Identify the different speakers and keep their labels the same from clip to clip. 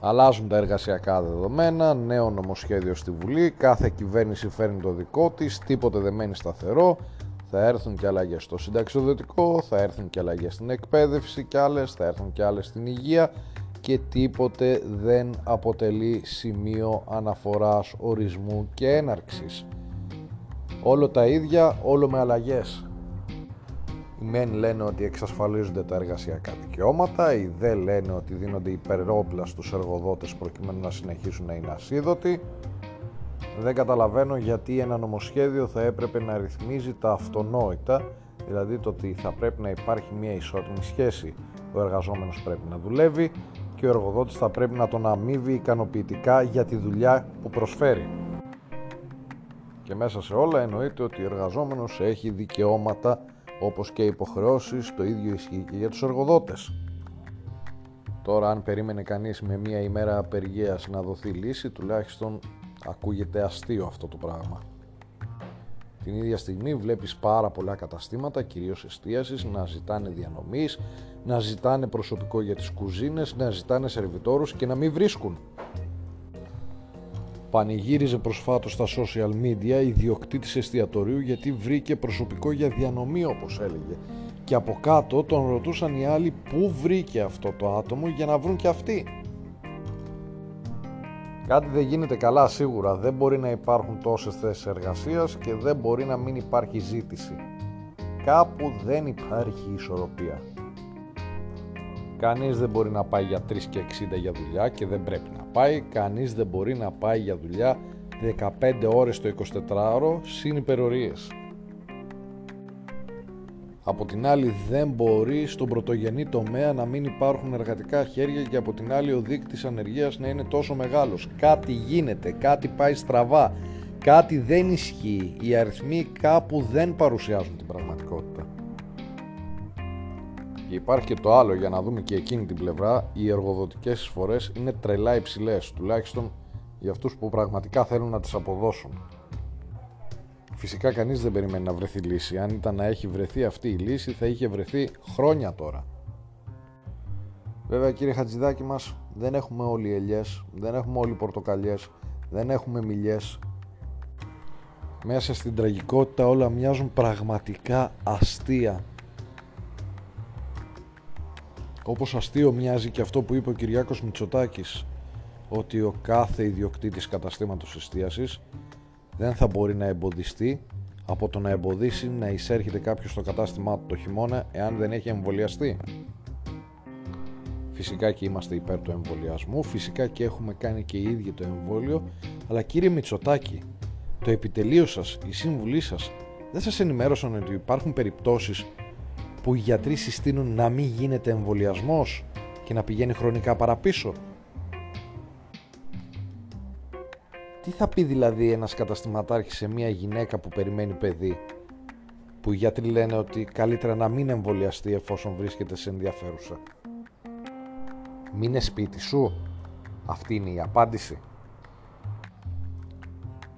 Speaker 1: Αλλάζουν τα εργασιακά δεδομένα, νέο νομοσχέδιο στη Βουλή, κάθε κυβέρνηση φέρνει το δικό της, τίποτε δεν μένει σταθερό, θα έρθουν και αλλαγές στο συνταξιοδοτικό, θα έρθουν και αλλαγές στην εκπαίδευση και άλλες, θα έρθουν και άλλες στην υγεία και τίποτε δεν αποτελεί σημείο αναφοράς ορισμού και έναρξης. Όλο τα ίδια, όλο με αλλαγές. Οι μεν λένε ότι εξασφαλίζονται τα εργασιακά δικαιώματα, οι δε λένε ότι δίνονται υπερόπλα στους εργοδότες προκειμένου να συνεχίσουν να είναι ασίδωτοι. Δεν καταλαβαίνω γιατί ένα νομοσχέδιο θα έπρεπε να ρυθμίζει τα αυτονόητα, δηλαδή το ότι θα πρέπει να υπάρχει μια ισότιμη σχέση. Ο εργαζόμενος πρέπει να δουλεύει και ο εργοδότης θα πρέπει να τον αμείβει ικανοποιητικά για τη δουλειά που προσφέρει. Και μέσα σε όλα εννοείται ότι ο εργαζόμενος έχει δικαιώματα όπως και υποχρεώσεις, το ίδιο ισχύει και για τους εργοδότες. Τώρα αν περίμενε κανείς με μία ημέρα απεργίας να δοθεί λύση, τουλάχιστον ακούγεται αστείο αυτό το πράγμα. Την ίδια στιγμή βλέπεις πάρα πολλά καταστήματα, κυρίως εστίασης, να ζητάνε διανομής, να ζητάνε προσωπικό για τις κουζίνες, να ζητάνε σερβιτόρους και να μην βρίσκουν. Πανηγύριζε προσφάτως στα social media ιδιοκτήτης εστιατορίου γιατί βρήκε προσωπικό για διανομή όπως έλεγε. Και από κάτω τον ρωτούσαν οι άλλοι πού βρήκε αυτό το άτομο για να βρουν και αυτοί; Κάτι δεν γίνεται καλά σίγουρα, δεν μπορεί να υπάρχουν τόσες θέσεις εργασίας και δεν μπορεί να μην υπάρχει ζήτηση. Κάπου δεν υπάρχει ισορροπία. Κανείς δεν μπορεί να πάει για 3 και 60 για δουλειά και δεν πρέπει να πάει. Κανείς δεν μπορεί να πάει για δουλειά 15 ώρες το 24ωρο συν υπερορίες. Από την άλλη δεν μπορεί στον πρωτογενή τομέα να μην υπάρχουν εργατικά χέρια και από την άλλη ο δείκτης ανεργίας να είναι τόσο μεγάλος. Κάτι γίνεται, κάτι πάει στραβά, κάτι δεν ισχύει. Οι αριθμοί κάπου δεν παρουσιάζουν την πραγματικότητα. Και υπάρχει και το άλλο για να δούμε και εκείνη την πλευρά. Οι εργοδοτικές εισφορές είναι τρελά υψηλές, τουλάχιστον για αυτούς που πραγματικά θέλουν να τις αποδώσουν. Φυσικά κανείς δεν περιμένει να βρεθεί λύση. Αν ήταν να έχει βρεθεί αυτή η λύση θα είχε βρεθεί χρόνια τώρα. Βέβαια κύριε Χατζηδάκη μας δεν έχουμε όλοι ελιές, δεν έχουμε όλοι πορτοκαλιές, δεν έχουμε μιλιές. Μέσα στην τραγικότητα όλα μοιάζουν πραγματικά αστεία. Όπως αστείο μοιάζει και αυτό που είπε ο Κυριάκος Μητσοτάκης ότι ο κάθε ιδιοκτήτης καταστήματος εστίασης δεν θα μπορεί να εμποδιστεί από το να εμποδίσει να εισέρχεται κάποιος στο κατάστημά του το χειμώνα εάν δεν έχει εμβολιαστεί. Φυσικά και είμαστε υπέρ του εμβολιασμού, φυσικά και έχουμε κάνει και οι ίδιοι το εμβόλιο, αλλά κύριε Μητσοτάκη, το επιτελείο σας, η σύμβουλή σας, δεν σας ενημέρωσαν ότι υπάρχουν περιπτώσεις που οι γιατροί συστήνουν να μην γίνεται εμβολιασμός και να πηγαίνει χρονικά παραπίσω. Τι θα πει δηλαδή ένας καταστηματάρχης σε μια γυναίκα που περιμένει παιδί που οι γιατροί λένε ότι καλύτερα να μην εμβολιαστεί εφόσον βρίσκεται σε ενδιαφέρουσα; Μείνε σπίτι σου. Αυτή είναι η απάντηση.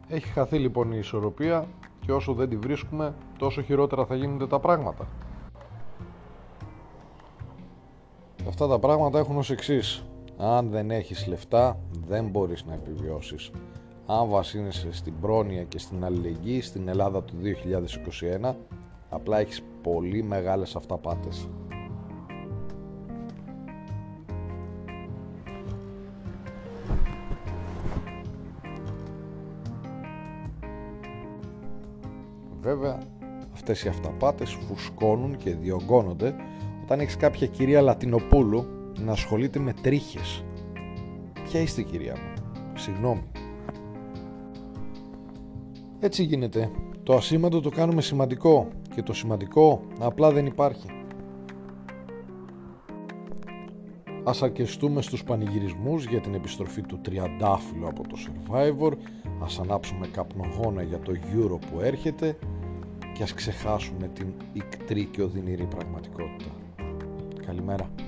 Speaker 1: Έχει χαθεί λοιπόν η ισορροπία και όσο δεν τη βρίσκουμε τόσο χειρότερα θα γίνονται τα πράγματα. Αυτά τα πράγματα έχουν ως εξής. Αν δεν έχεις λεφτά δεν μπορείς να επιβιώσεις αν βασίζεσαι στην πρόνοια και στην αλληλεγγύη στην Ελλάδα του 2021 απλά έχεις πολύ μεγάλες αυταπάτες. Βέβαια αυτές οι αυταπάτες φουσκώνουν και διωγγώνονται όταν έχεις κάποια κυρία Λατινοπούλου να ασχολείται με τρίχες. Ποια είστε κυρία μου, συγγνώμη. Έτσι γίνεται. Το ασήμαντο το κάνουμε σημαντικό και το σημαντικό απλά δεν υπάρχει. Ας αρκεστούμε στους πανηγυρισμούς για την επιστροφή του τριαντάφυλλου από το Survivor, ας ανάψουμε καπνογόνα για το Euro που έρχεται και ας ξεχάσουμε την ικτρή και οδυνηρή πραγματικότητα. كلمة.